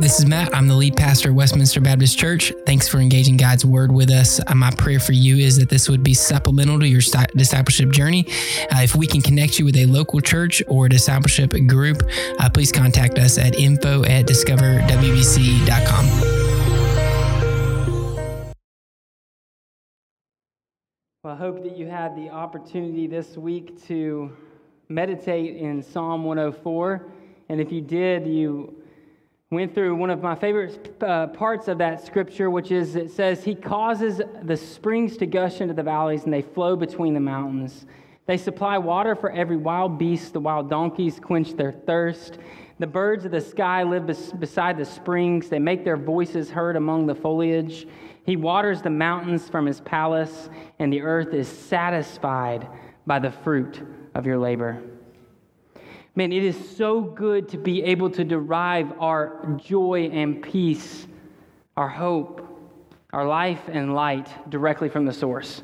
This is Matt. I'm the lead pastor of Westminster Baptist Church. Thanks for engaging God's word with us. Uh, my prayer for you is that this would be supplemental to your discipleship journey. Uh, if we can connect you with a local church or discipleship group, uh, please contact us at info at discoverwbc.com. Well, I hope that you had the opportunity this week to meditate in Psalm 104. And if you did, you went through one of my favorite uh, parts of that scripture, which is it says, He causes the springs to gush into the valleys and they flow between the mountains. They supply water for every wild beast. The wild donkeys quench their thirst. The birds of the sky live bes- beside the springs. They make their voices heard among the foliage. He waters the mountains from his palace, and the earth is satisfied by the fruit of your labor. Man, it is so good to be able to derive our joy and peace, our hope, our life and light directly from the source.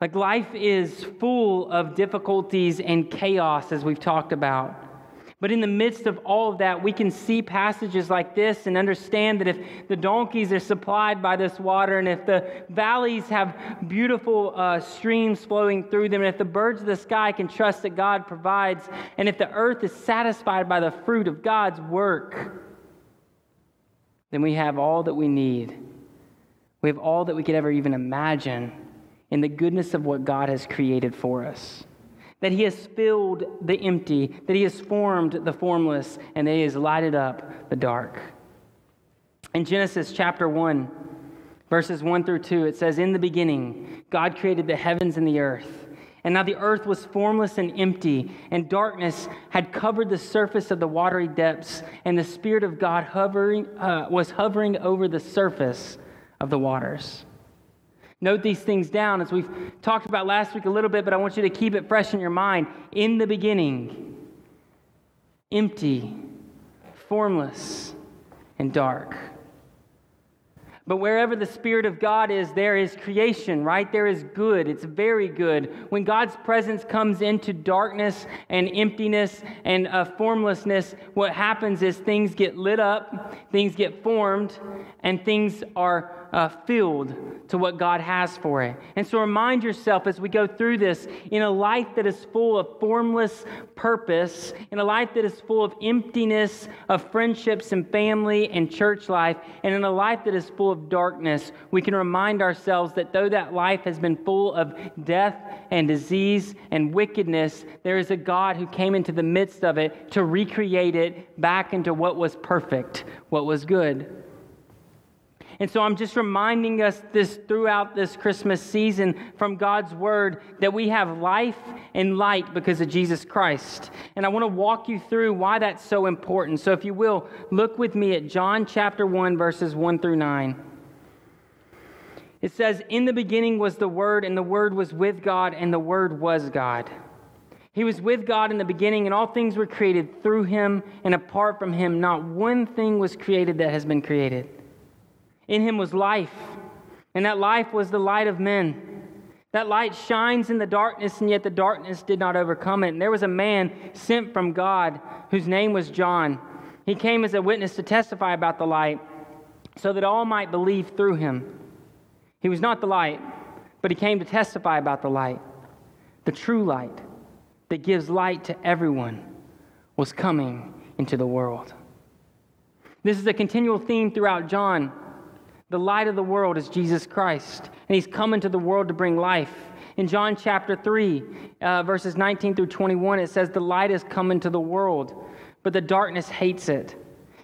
Like life is full of difficulties and chaos, as we've talked about. But in the midst of all of that, we can see passages like this and understand that if the donkeys are supplied by this water, and if the valleys have beautiful uh, streams flowing through them, and if the birds of the sky can trust that God provides, and if the earth is satisfied by the fruit of God's work, then we have all that we need. We have all that we could ever even imagine in the goodness of what God has created for us that he has filled the empty, that he has formed the formless, and that he has lighted up the dark. In Genesis chapter 1, verses 1 through 2, it says, In the beginning, God created the heavens and the earth. And now the earth was formless and empty, and darkness had covered the surface of the watery depths, and the Spirit of God hovering, uh, was hovering over the surface of the waters. Note these things down as we've talked about last week a little bit, but I want you to keep it fresh in your mind. In the beginning, empty, formless, and dark. But wherever the Spirit of God is, there is creation, right? There is good. It's very good. When God's presence comes into darkness and emptiness and uh, formlessness, what happens is things get lit up, things get formed, and things are uh, filled to what God has for it. And so remind yourself as we go through this in a life that is full of formless purpose, in a life that is full of emptiness of friendships and family and church life, and in a life that is full of darkness, we can remind ourselves that though that life has been full of death and disease and wickedness, there is a God who came into the midst of it to recreate it back into what was perfect, what was good. And so I'm just reminding us this throughout this Christmas season from God's word that we have life and light because of Jesus Christ. And I want to walk you through why that's so important. So if you will, look with me at John chapter 1, verses 1 through 9. It says, In the beginning was the Word, and the Word was with God, and the Word was God. He was with God in the beginning, and all things were created through him, and apart from him, not one thing was created that has been created. In him was life, and that life was the light of men. That light shines in the darkness, and yet the darkness did not overcome it. And there was a man sent from God whose name was John. He came as a witness to testify about the light, so that all might believe through him. He was not the light, but he came to testify about the light. The true light that gives light to everyone was coming into the world. This is a continual theme throughout John. The light of the world is Jesus Christ, and he's come into the world to bring life. In John chapter 3, uh, verses 19 through 21, it says, The light has come into the world, but the darkness hates it.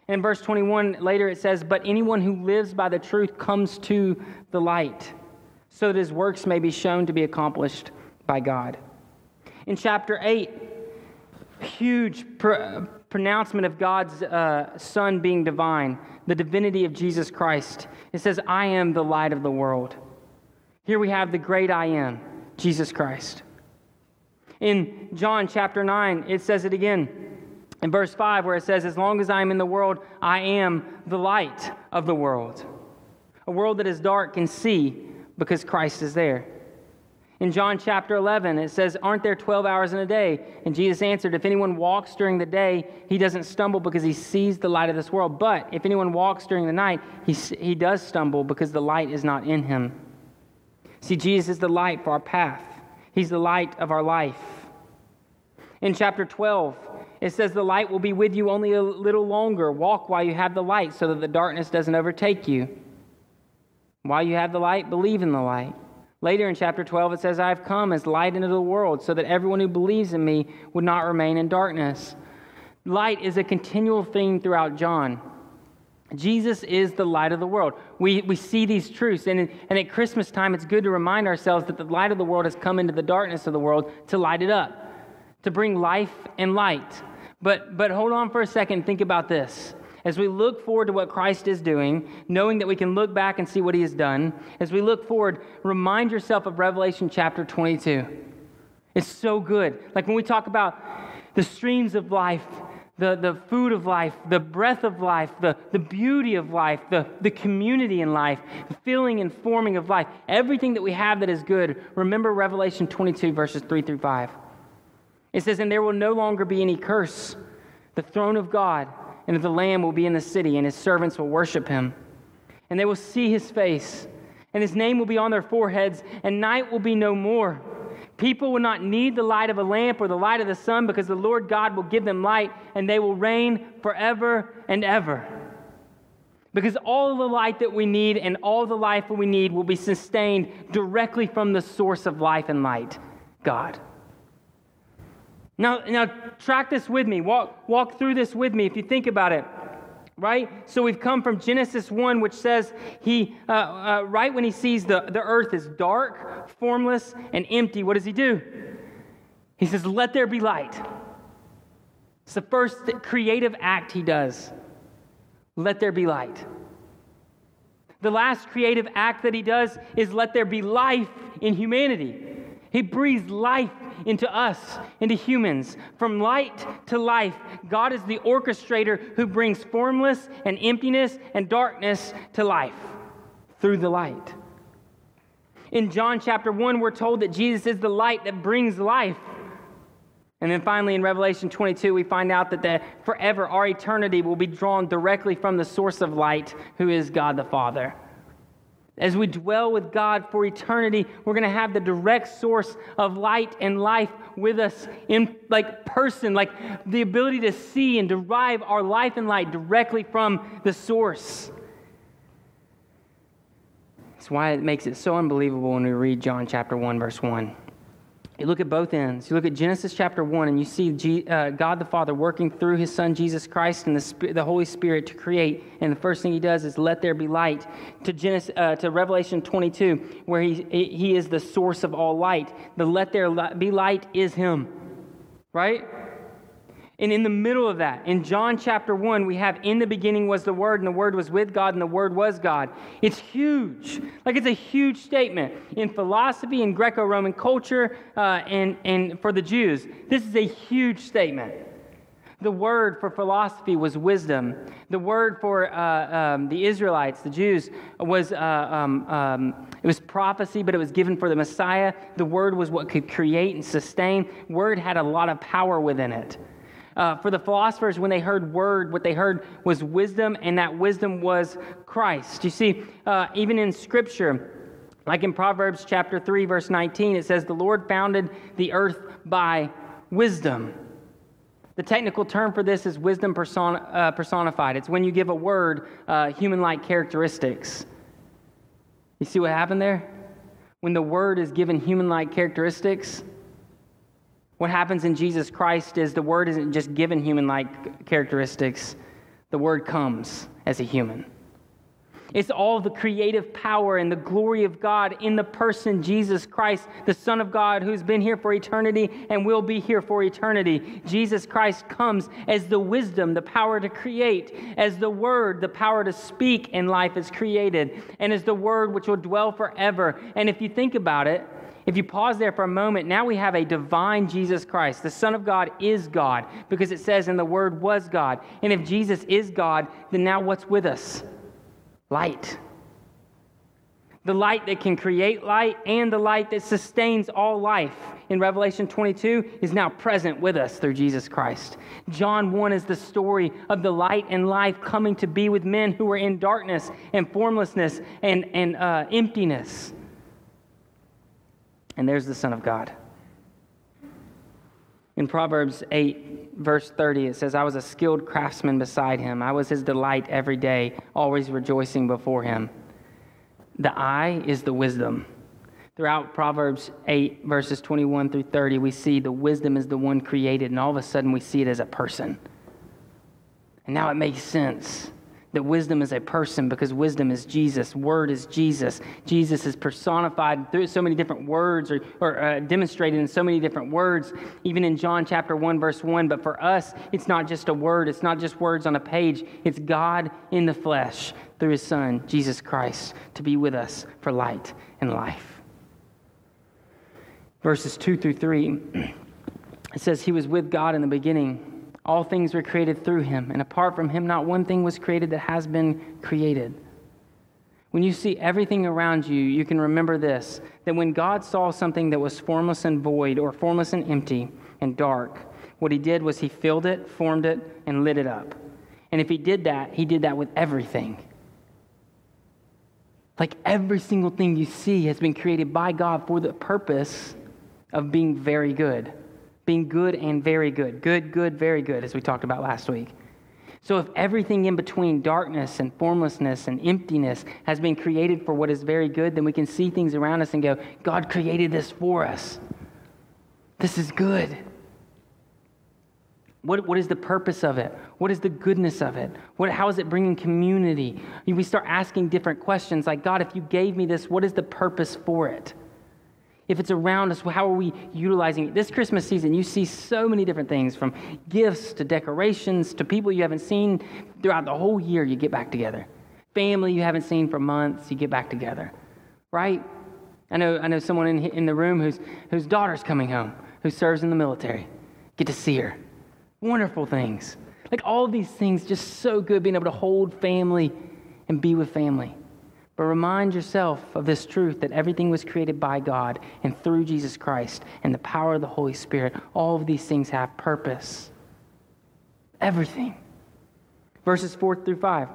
And in verse 21, later it says, But anyone who lives by the truth comes to the light, so that his works may be shown to be accomplished by God. In chapter 8, huge pr- pronouncement of God's uh, Son being divine the divinity of Jesus Christ. It says, I am the light of the world. Here we have the great I am, Jesus Christ. In John chapter 9, it says it again in verse 5, where it says, As long as I am in the world, I am the light of the world. A world that is dark can see because Christ is there. In John chapter 11, it says, Aren't there 12 hours in a day? And Jesus answered, If anyone walks during the day, he doesn't stumble because he sees the light of this world. But if anyone walks during the night, he, he does stumble because the light is not in him. See, Jesus is the light for our path, he's the light of our life. In chapter 12, it says, The light will be with you only a little longer. Walk while you have the light so that the darkness doesn't overtake you. While you have the light, believe in the light. Later in chapter 12, it says, I have come as light into the world so that everyone who believes in me would not remain in darkness. Light is a continual theme throughout John. Jesus is the light of the world. We, we see these truths, and, and at Christmas time, it's good to remind ourselves that the light of the world has come into the darkness of the world to light it up, to bring life and light. But, but hold on for a second think about this as we look forward to what Christ is doing, knowing that we can look back and see what he has done, as we look forward, remind yourself of Revelation chapter 22. It's so good. Like when we talk about the streams of life, the, the food of life, the breath of life, the, the beauty of life, the, the community in life, the feeling and forming of life, everything that we have that is good, remember Revelation 22, verses 3 through 5. It says, And there will no longer be any curse. The throne of God and the Lamb will be in the city, and his servants will worship him. And they will see his face, and his name will be on their foreheads, and night will be no more. People will not need the light of a lamp or the light of the sun, because the Lord God will give them light, and they will reign forever and ever. Because all the light that we need and all the life that we need will be sustained directly from the source of life and light, God. Now, now track this with me. Walk, walk through this with me if you think about it. Right? So we've come from Genesis 1, which says he, uh, uh, right when he sees the, the earth is dark, formless, and empty, what does he do? He says, Let there be light. It's the first creative act he does. Let there be light. The last creative act that he does is let there be life in humanity. He breathes life into us, into humans. From light to life, God is the orchestrator who brings formless and emptiness and darkness to life through the light. In John chapter 1, we're told that Jesus is the light that brings life. And then finally, in Revelation 22, we find out that the, forever, our eternity will be drawn directly from the source of light, who is God the Father. As we dwell with God for eternity, we're going to have the direct source of light and life with us in like person, like the ability to see and derive our life and light directly from the source. That's why it makes it so unbelievable when we read John chapter 1 verse 1. You look at both ends. You look at Genesis chapter 1, and you see uh, God the Father working through his Son Jesus Christ and the, the Holy Spirit to create. And the first thing he does is let there be light. To, Genesis, uh, to Revelation 22, where he, he is the source of all light. The let there be light is him. Right? And in the middle of that, in John chapter 1, we have in the beginning was the Word, and the Word was with God, and the Word was God. It's huge. Like it's a huge statement. In philosophy, in Greco Roman culture, uh, and, and for the Jews, this is a huge statement. The word for philosophy was wisdom. The word for uh, um, the Israelites, the Jews, was uh, um, um, it was prophecy, but it was given for the Messiah. The word was what could create and sustain. Word had a lot of power within it. Uh, for the philosophers, when they heard word, what they heard was wisdom, and that wisdom was Christ. You see, uh, even in Scripture, like in Proverbs chapter 3, verse 19, it says, The Lord founded the earth by wisdom. The technical term for this is wisdom person, uh, personified. It's when you give a word uh, human like characteristics. You see what happened there? When the word is given human like characteristics, what happens in Jesus Christ is the Word isn't just given human like characteristics, the Word comes as a human. It's all the creative power and the glory of God in the person Jesus Christ, the Son of God, who's been here for eternity and will be here for eternity. Jesus Christ comes as the wisdom, the power to create, as the Word, the power to speak, and life is created, and as the Word which will dwell forever. And if you think about it, if you pause there for a moment, now we have a divine Jesus Christ. The Son of God is God because it says, and the Word was God. And if Jesus is God, then now what's with us? Light. the light that can create light and the light that sustains all life in Revelation 22 is now present with us through Jesus Christ. John 1 is the story of the light and life coming to be with men who were in darkness and formlessness and, and uh, emptiness. And there's the Son of God. In Proverbs 8, verse 30, it says, I was a skilled craftsman beside him. I was his delight every day, always rejoicing before him. The eye is the wisdom. Throughout Proverbs 8, verses 21 through 30, we see the wisdom is the one created, and all of a sudden we see it as a person. And now it makes sense that wisdom is a person because wisdom is Jesus. Word is Jesus. Jesus is personified through so many different words or, or uh, demonstrated in so many different words, even in John chapter 1, verse 1. But for us, it's not just a word, it's not just words on a page, it's God in the flesh through his Son, Jesus Christ, to be with us for light and life. Verses 2 through 3, it says, He was with God in the beginning all things were created through him, and apart from him, not one thing was created that has been created. When you see everything around you, you can remember this that when God saw something that was formless and void, or formless and empty and dark, what he did was he filled it, formed it, and lit it up. And if he did that, he did that with everything. Like every single thing you see has been created by God for the purpose of being very good being good and very good. Good, good, very good, as we talked about last week. So, if everything in between darkness and formlessness and emptiness has been created for what is very good, then we can see things around us and go, God created this for us. This is good. What, what is the purpose of it? What is the goodness of it? What, how is it bringing community? We start asking different questions like, God, if you gave me this, what is the purpose for it? If it's around us, how are we utilizing it? This Christmas season, you see so many different things from gifts to decorations to people you haven't seen throughout the whole year, you get back together. Family you haven't seen for months, you get back together, right? I know, I know someone in, in the room whose, whose daughter's coming home, who serves in the military. Get to see her. Wonderful things. Like all these things, just so good being able to hold family and be with family. But remind yourself of this truth that everything was created by God and through Jesus Christ and the power of the Holy Spirit. All of these things have purpose. Everything. Verses 4 through 5.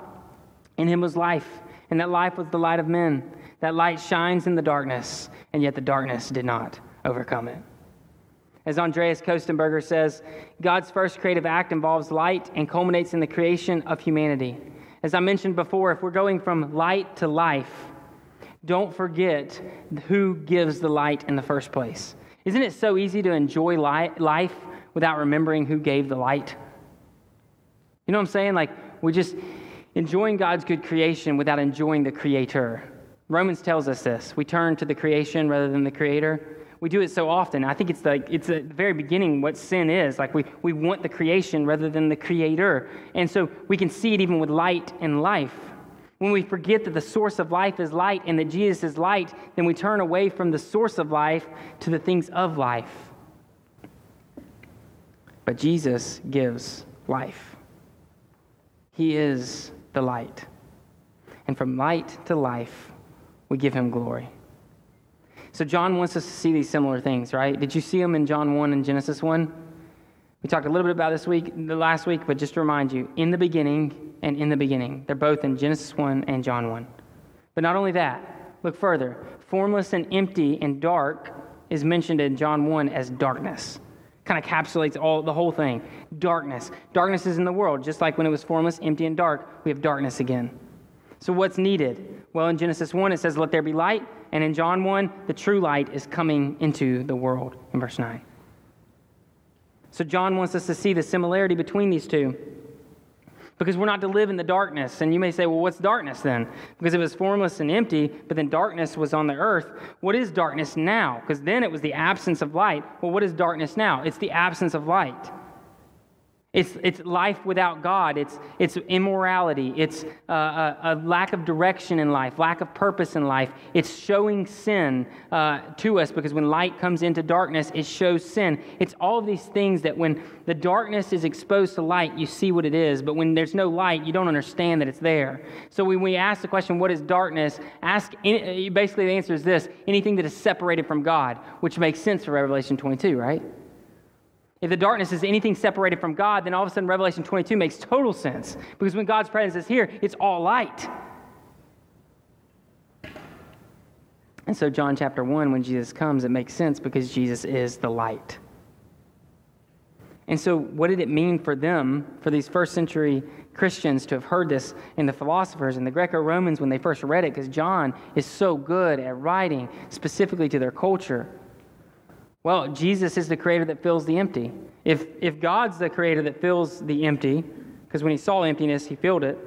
In him was life, and that life was the light of men. That light shines in the darkness, and yet the darkness did not overcome it. As Andreas Kostenberger says, God's first creative act involves light and culminates in the creation of humanity. As I mentioned before, if we're going from light to life, don't forget who gives the light in the first place. Isn't it so easy to enjoy life without remembering who gave the light? You know what I'm saying? Like, we're just enjoying God's good creation without enjoying the creator. Romans tells us this. We turn to the creation rather than the creator we do it so often. I think it's like it's at the very beginning what sin is. Like we, we want the creation rather than the creator. And so we can see it even with light and life. When we forget that the source of life is light and that Jesus is light, then we turn away from the source of life to the things of life. But Jesus gives life. He is the light. And from light to life, we give him glory. So John wants us to see these similar things, right? Did you see them in John 1 and Genesis 1? We talked a little bit about this week, the last week, but just to remind you, in the beginning and in the beginning. They're both in Genesis 1 and John 1. But not only that, look further. Formless and empty and dark is mentioned in John 1 as darkness. Kind of encapsulates all the whole thing. Darkness. Darkness is in the world, just like when it was formless, empty, and dark, we have darkness again. So what's needed? Well, in Genesis 1 it says, "Let there be light," And in John 1, the true light is coming into the world in verse 9. So John wants us to see the similarity between these two. Because we're not to live in the darkness. And you may say, well, what's darkness then? Because it was formless and empty, but then darkness was on the earth. What is darkness now? Because then it was the absence of light. Well, what is darkness now? It's the absence of light. It's, it's life without God. It's, it's immorality. It's uh, a, a, lack of direction in life, lack of purpose in life. It's showing sin uh, to us because when light comes into darkness, it shows sin. It's all of these things that when the darkness is exposed to light, you see what it is. But when there's no light, you don't understand that it's there. So when we ask the question, what is darkness? Ask, basically the answer is this anything that is separated from God, which makes sense for Revelation 22, right? If the darkness is anything separated from God, then all of a sudden Revelation 22 makes total sense. Because when God's presence is here, it's all light. And so, John chapter 1, when Jesus comes, it makes sense because Jesus is the light. And so, what did it mean for them, for these first century Christians, to have heard this, in the philosophers and the Greco Romans when they first read it? Because John is so good at writing specifically to their culture. Well, Jesus is the creator that fills the empty. If, if God's the creator that fills the empty, because when he saw emptiness, he filled it,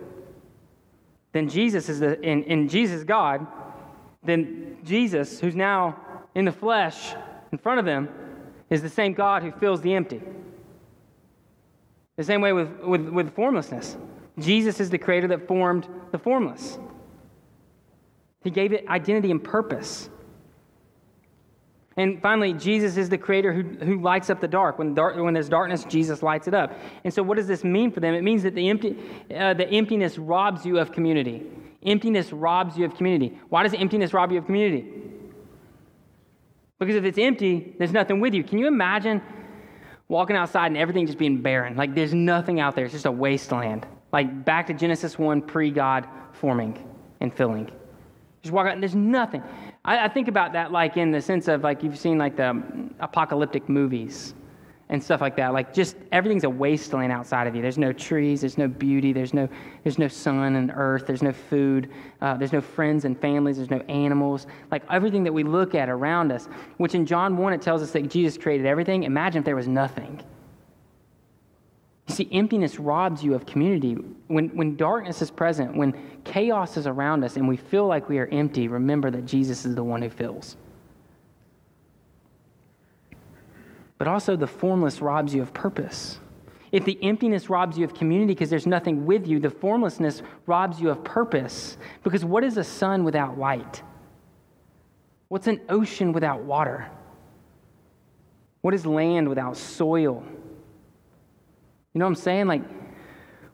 then Jesus is the, in, and Jesus God, then Jesus, who's now in the flesh in front of them, is the same God who fills the empty. The same way with, with, with formlessness. Jesus is the creator that formed the formless. He gave it identity and purpose. And finally, Jesus is the creator who, who lights up the dark. When, dark. when there's darkness, Jesus lights it up. And so, what does this mean for them? It means that the, empty, uh, the emptiness robs you of community. Emptiness robs you of community. Why does emptiness rob you of community? Because if it's empty, there's nothing with you. Can you imagine walking outside and everything just being barren? Like there's nothing out there, it's just a wasteland. Like back to Genesis 1, pre God forming and filling. Just walk out and there's nothing. I, I, think about that like in the sense of like you've seen like the apocalyptic movies and stuff like that. Like just everything's a wasteland outside of you. There's no trees, there's no beauty, there's no there's no sun and earth, there's no food, uh, there's no friends and families, there's no animals. Like everything that we look at around us, which in John 1 it tells us that Jesus created everything. Imagine if there was nothing. You see, emptiness robs you of community. When, when darkness is present, when chaos is around us, and we feel like we are empty, remember that Jesus is the one who fills. But also, the formless robs you of purpose. If the emptiness robs you of community because there's nothing with you, the formlessness robs you of purpose. Because what is a sun without light? What's an ocean without water? What is land without soil? You know what I'm saying? Like,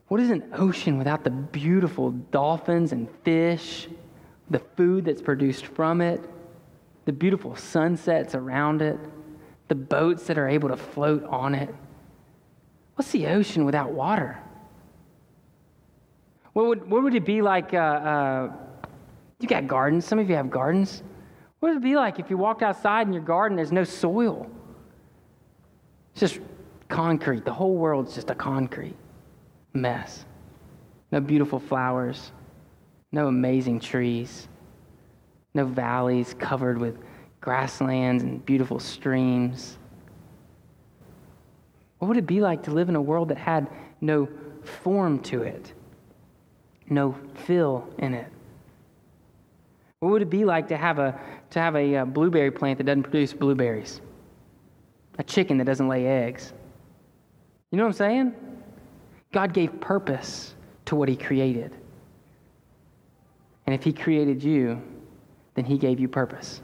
what is an ocean without the beautiful dolphins and fish, the food that's produced from it, the beautiful sunsets around it, the boats that are able to float on it? What's the ocean without water? What would, what would it be like? Uh, uh, you got gardens. Some of you have gardens. What would it be like if you walked outside in your garden, there's no soil? It's just concrete. The whole world's just a concrete mess. No beautiful flowers, no amazing trees, no valleys covered with grasslands and beautiful streams. What would it be like to live in a world that had no form to it, no fill in it? What would it be like to have a, to have a, a uh, blueberry plant that doesn't produce blueberries? A chicken that doesn't lay eggs? You know what I'm saying? God gave purpose to what He created. And if He created you, then He gave you purpose.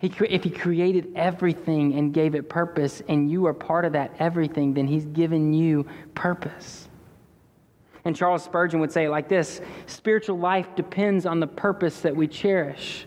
He, if He created everything and gave it purpose, and you are part of that everything, then He's given you purpose. And Charles Spurgeon would say it like this Spiritual life depends on the purpose that we cherish.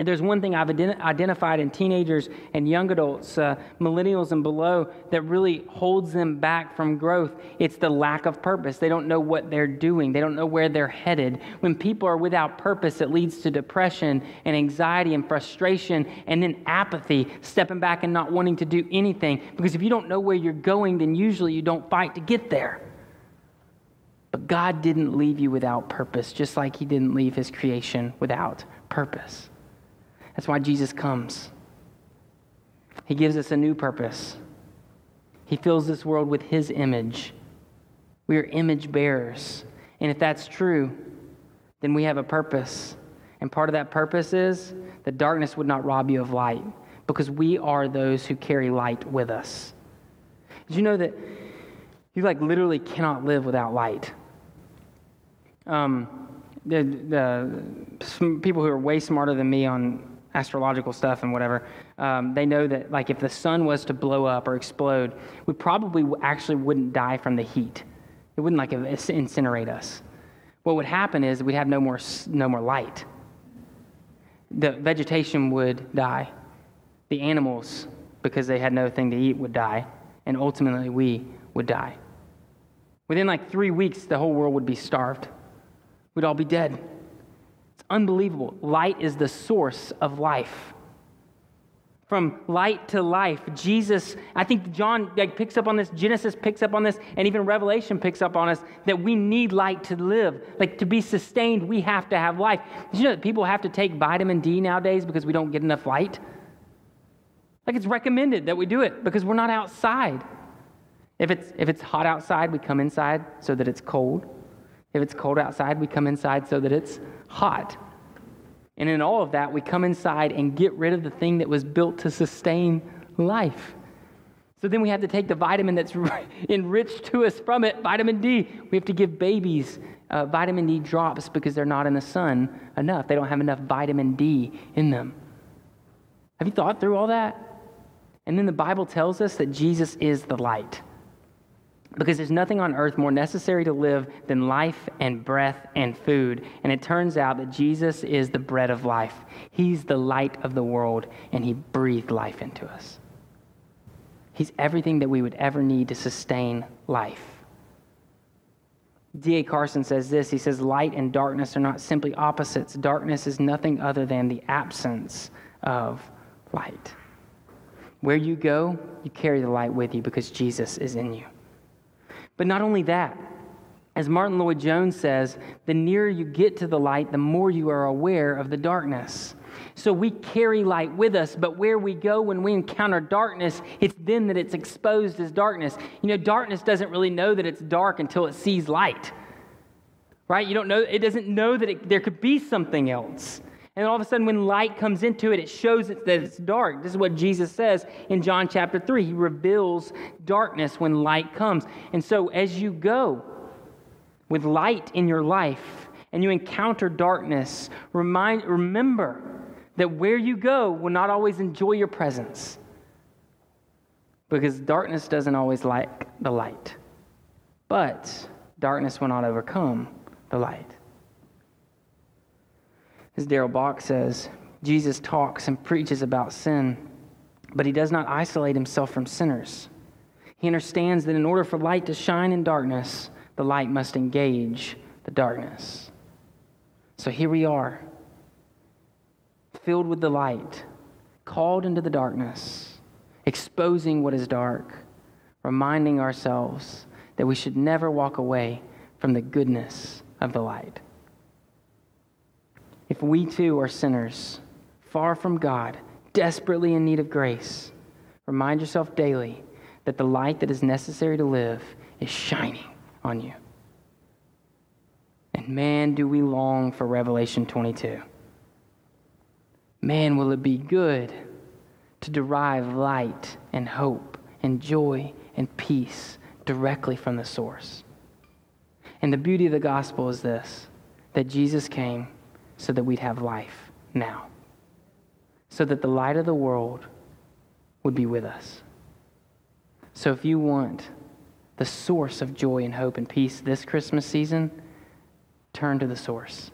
And there's one thing I've ident- identified in teenagers and young adults, uh, millennials and below, that really holds them back from growth. It's the lack of purpose. They don't know what they're doing, they don't know where they're headed. When people are without purpose, it leads to depression and anxiety and frustration and then apathy, stepping back and not wanting to do anything. Because if you don't know where you're going, then usually you don't fight to get there. But God didn't leave you without purpose, just like He didn't leave His creation without purpose. That's why Jesus comes. He gives us a new purpose. He fills this world with His image. We are image bearers. And if that's true, then we have a purpose. And part of that purpose is that darkness would not rob you of light because we are those who carry light with us. Did you know that you like literally cannot live without light? Um, the, the people who are way smarter than me on astrological stuff and whatever, um, they know that like if the sun was to blow up or explode, we probably actually wouldn't die from the heat. It wouldn't like incinerate us. What would happen is we'd have no more no more light. The vegetation would die. The animals, because they had nothing to eat, would die, and ultimately we would die. Within like three weeks, the whole world would be starved. We'd all be dead. Unbelievable. Light is the source of life. From light to life, Jesus, I think John like, picks up on this, Genesis picks up on this, and even Revelation picks up on us that we need light to live. Like to be sustained, we have to have life. Did you know that people have to take vitamin D nowadays because we don't get enough light? Like it's recommended that we do it because we're not outside. If it's, if it's hot outside, we come inside so that it's cold. If it's cold outside, we come inside so that it's hot. And in all of that, we come inside and get rid of the thing that was built to sustain life. So then we have to take the vitamin that's enriched to us from it, vitamin D. We have to give babies uh, vitamin D drops because they're not in the sun enough. They don't have enough vitamin D in them. Have you thought through all that? And then the Bible tells us that Jesus is the light. Because there's nothing on earth more necessary to live than life and breath and food. And it turns out that Jesus is the bread of life. He's the light of the world, and He breathed life into us. He's everything that we would ever need to sustain life. D.A. Carson says this He says, Light and darkness are not simply opposites. Darkness is nothing other than the absence of light. Where you go, you carry the light with you because Jesus is in you. But not only that, as Martyn Lloyd-Jones says, the nearer you get to the light, the more you are aware of the darkness. So we carry light with us, but where we go when we encounter darkness, it's then that it's exposed as darkness. You know, darkness doesn't really know that it's dark until it sees light. Right? You don't know, it doesn't know that it, there could be something else. And all of a sudden, when light comes into it, it shows it that it's dark. This is what Jesus says in John chapter 3. He reveals darkness when light comes. And so, as you go with light in your life and you encounter darkness, remind, remember that where you go will not always enjoy your presence because darkness doesn't always like the light. But darkness will not overcome the light. As Darrell Bock says, Jesus talks and preaches about sin, but he does not isolate himself from sinners. He understands that in order for light to shine in darkness, the light must engage the darkness. So here we are, filled with the light, called into the darkness, exposing what is dark, reminding ourselves that we should never walk away from the goodness of the light. If we too are sinners, far from God, desperately in need of grace, remind yourself daily that the light that is necessary to live is shining on you. And man, do we long for Revelation 22. Man, will it be good to derive light and hope and joy and peace directly from the source. And the beauty of the gospel is this that Jesus came so that we'd have life now, so that the light of the world would be with us. So if you want the source of joy and hope and peace this Christmas season, turn to the source.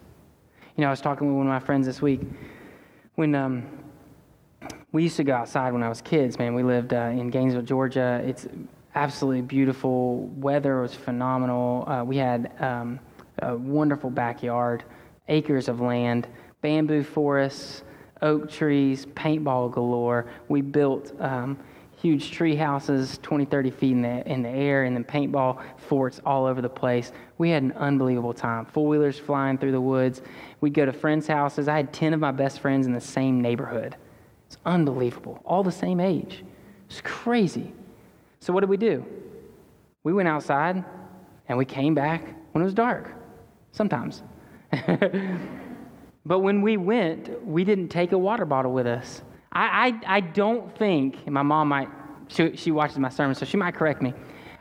You know, I was talking with one of my friends this week when um, we used to go outside when I was kids, man. We lived uh, in Gainesville, Georgia. It's absolutely beautiful. Weather was phenomenal. Uh, we had um, a wonderful backyard acres of land, bamboo forests, oak trees, paintball galore. We built um, huge tree houses 20, 30 feet in the, in the air, and then paintball forts all over the place. We had an unbelievable time. Four wheelers flying through the woods. We'd go to friends' houses. I had 10 of my best friends in the same neighborhood. It's unbelievable. All the same age. It's crazy. So, what did we do? We went outside and we came back when it was dark, sometimes. but when we went, we didn't take a water bottle with us. I, I, I don't think, and my mom might she, she watches my sermon, so she might correct me.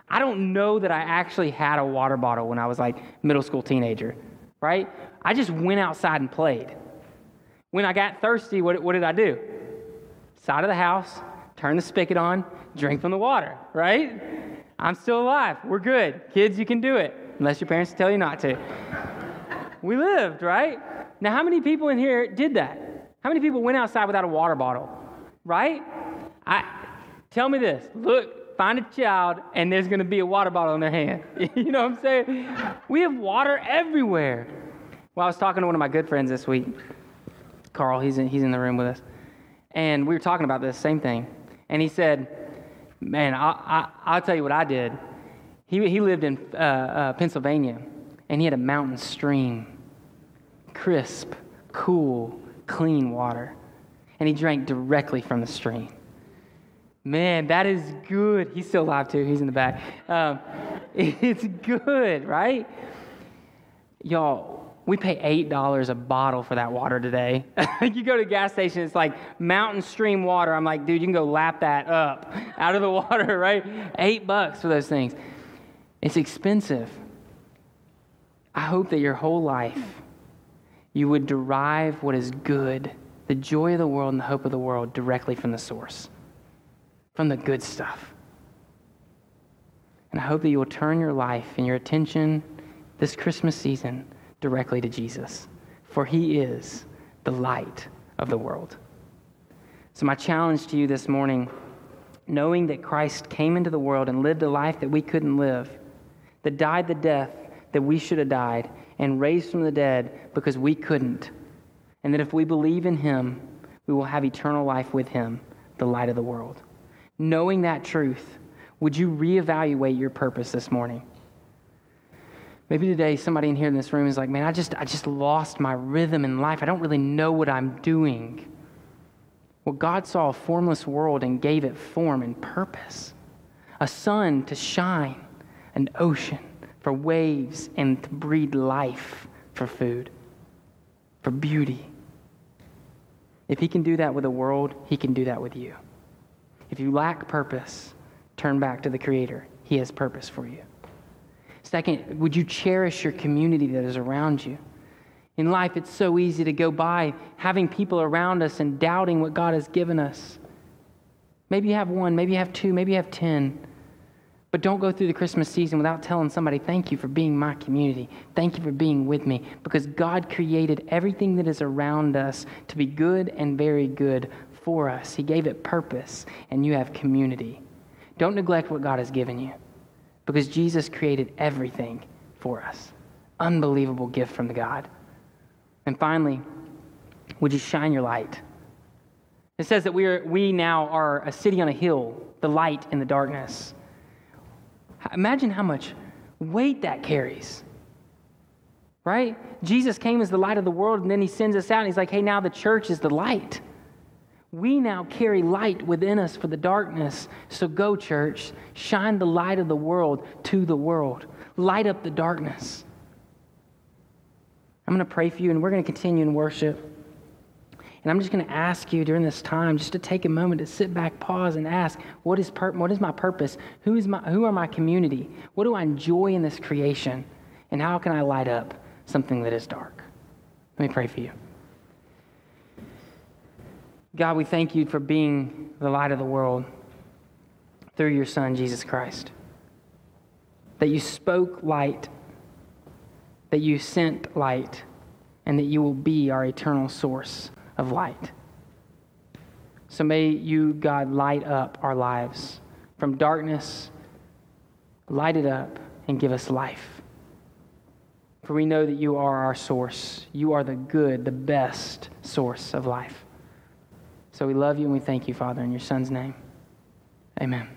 I don't know that I actually had a water bottle when I was like middle school teenager, right? I just went outside and played. When I got thirsty, what, what did I do? Side of the house, turn the spigot on, drink from the water, right? I'm still alive. We're good. Kids, you can do it, unless your parents tell you not to. We lived, right? Now, how many people in here did that? How many people went outside without a water bottle, right? I, tell me this. Look, find a child, and there's going to be a water bottle in their hand. you know what I'm saying? We have water everywhere. Well, I was talking to one of my good friends this week, Carl. He's in, he's in the room with us. And we were talking about this same thing. And he said, Man, I, I, will tell you what I did. He, he lived in uh, uh, Pennsylvania, and he had a mountain stream crisp, cool, clean water. And he drank directly from the stream. Man, that is good. He's still alive too. He's in the back. Um, it's good, right? Y'all, we pay $8 a bottle for that water today. you go to a gas station, it's like mountain stream water. I'm like, dude, you can go lap that up out of the water, right? Eight bucks for those things. It's expensive. I hope that your whole life you would derive what is good, the joy of the world and the hope of the world directly from the source from the good stuff. And I hope that you will turn your life and your attention this Christmas season directly to Jesus, for he is the light of the world. So, my challenge to you this morning, knowing that Christ came into the world and lived a life that we couldn't live, that died the death that we should have died, and raised from the dead because we couldn't, and that if we believe in him, we will have eternal life with him, the light of the world. Knowing that truth, would you reevaluate your purpose this morning? Maybe today somebody in here in this room is like, man, I just, I just lost my rhythm in life. I don't really know what I'm doing. Well, God saw a formless world and gave it form and purpose a sun to shine, an ocean for waves, and to breed life for food, for beauty. If He can do that with the world, He can do that with you. If you lack purpose, turn back to the Creator. He has purpose for you. Second, would you cherish your community that is around you? In life, it's so easy to go by having people around us and doubting what God has given us. Maybe you have one, maybe you have two, maybe you have 10. But don't go through the Christmas season without telling somebody, Thank you for being my community. Thank you for being with me. Because God created everything that is around us to be good and very good for us. He gave it purpose, and you have community. Don't neglect what God has given you because Jesus created everything for us. Unbelievable gift from the God. And finally, would you shine your light? It says that we, are, we now are a city on a hill, the light in the darkness. Imagine how much weight that carries. Right? Jesus came as the light of the world, and then he sends us out, and he's like, hey, now the church is the light. We now carry light within us for the darkness. So go, church, shine the light of the world to the world. Light up the darkness. I'm going to pray for you, and we're going to continue in worship. And I'm just going to ask you during this time just to take a moment to sit back, pause, and ask, what is, pur- what is my purpose? Who, is my, who are my community? What do I enjoy in this creation? And how can I light up something that is dark? Let me pray for you. God, we thank you for being the light of the world through your Son, Jesus Christ. That you spoke light, that you sent light, and that you will be our eternal source of light. So may you, God, light up our lives from darkness, light it up, and give us life. For we know that you are our source. You are the good, the best source of life. So we love you and we thank you, Father, in your Son's name. Amen.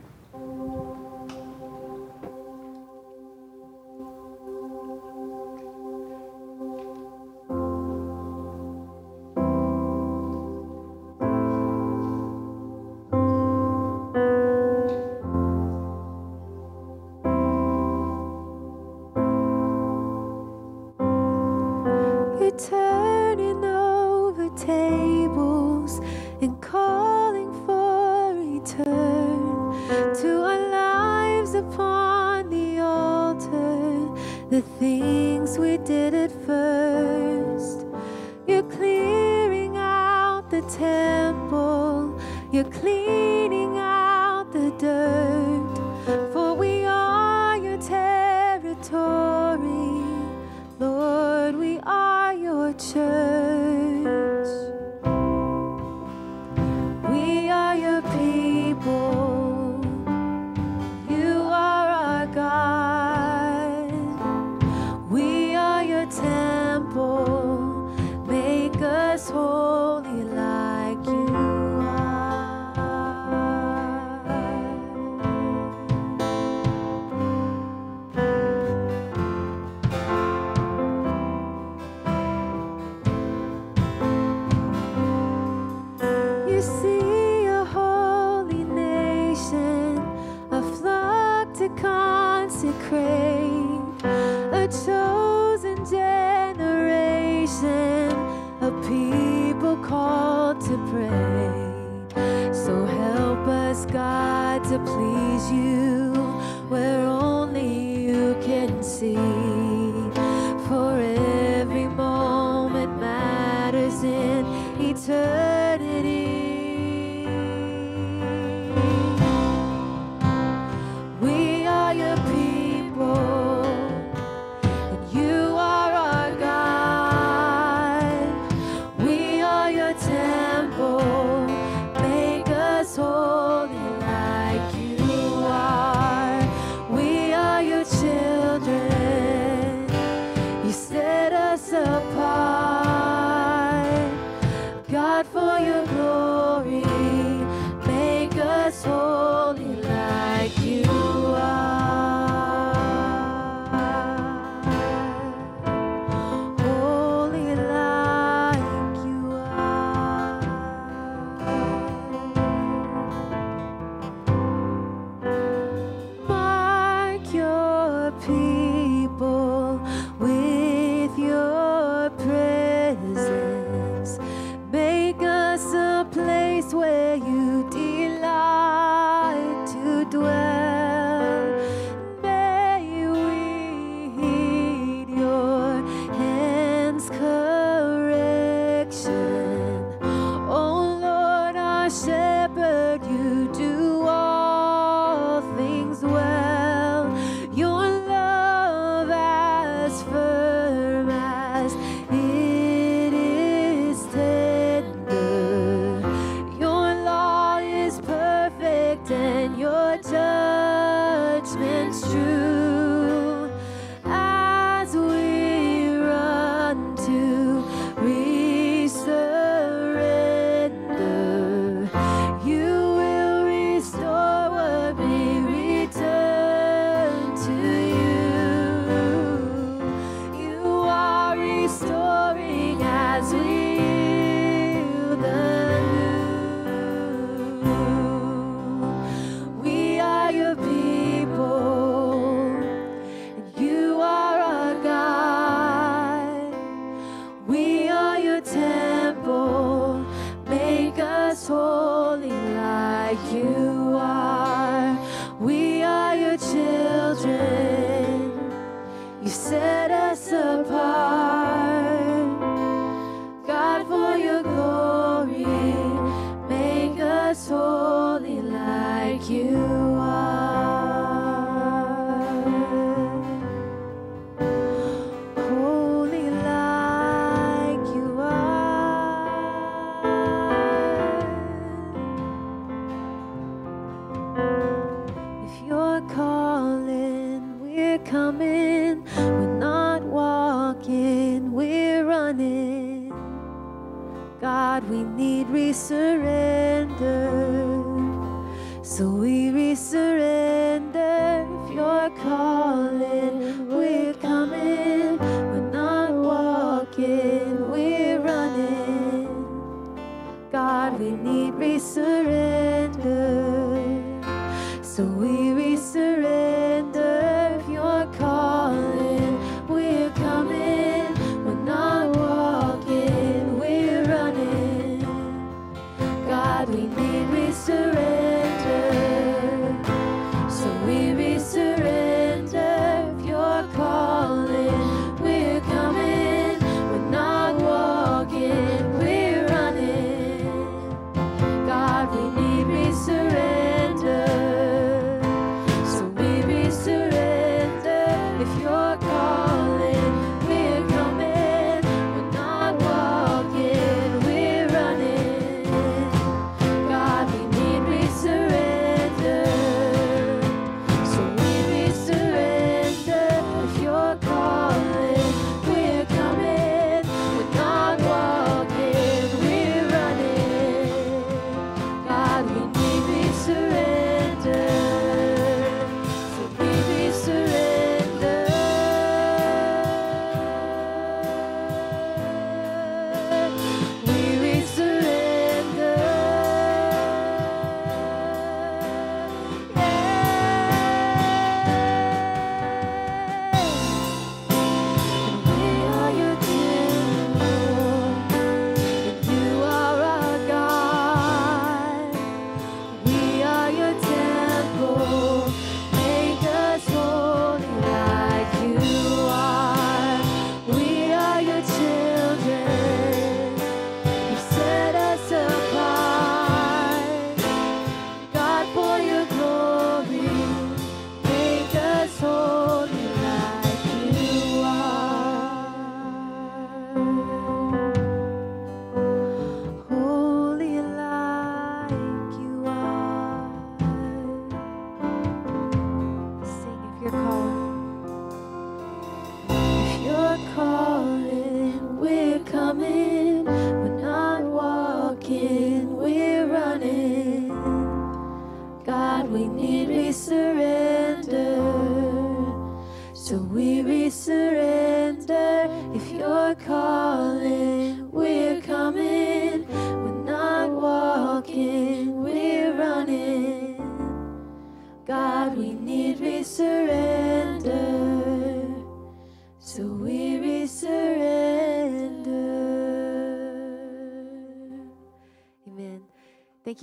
we're coming. We're not walking, we're running. God, we need resurrender. So we resurrender if you're.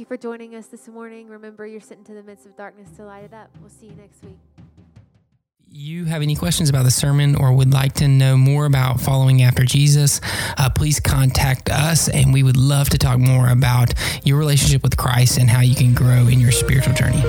You for joining us this morning. Remember, you're sitting to the midst of darkness to light it up. We'll see you next week. You have any questions about the sermon or would like to know more about following after Jesus, uh, please contact us and we would love to talk more about your relationship with Christ and how you can grow in your spiritual journey.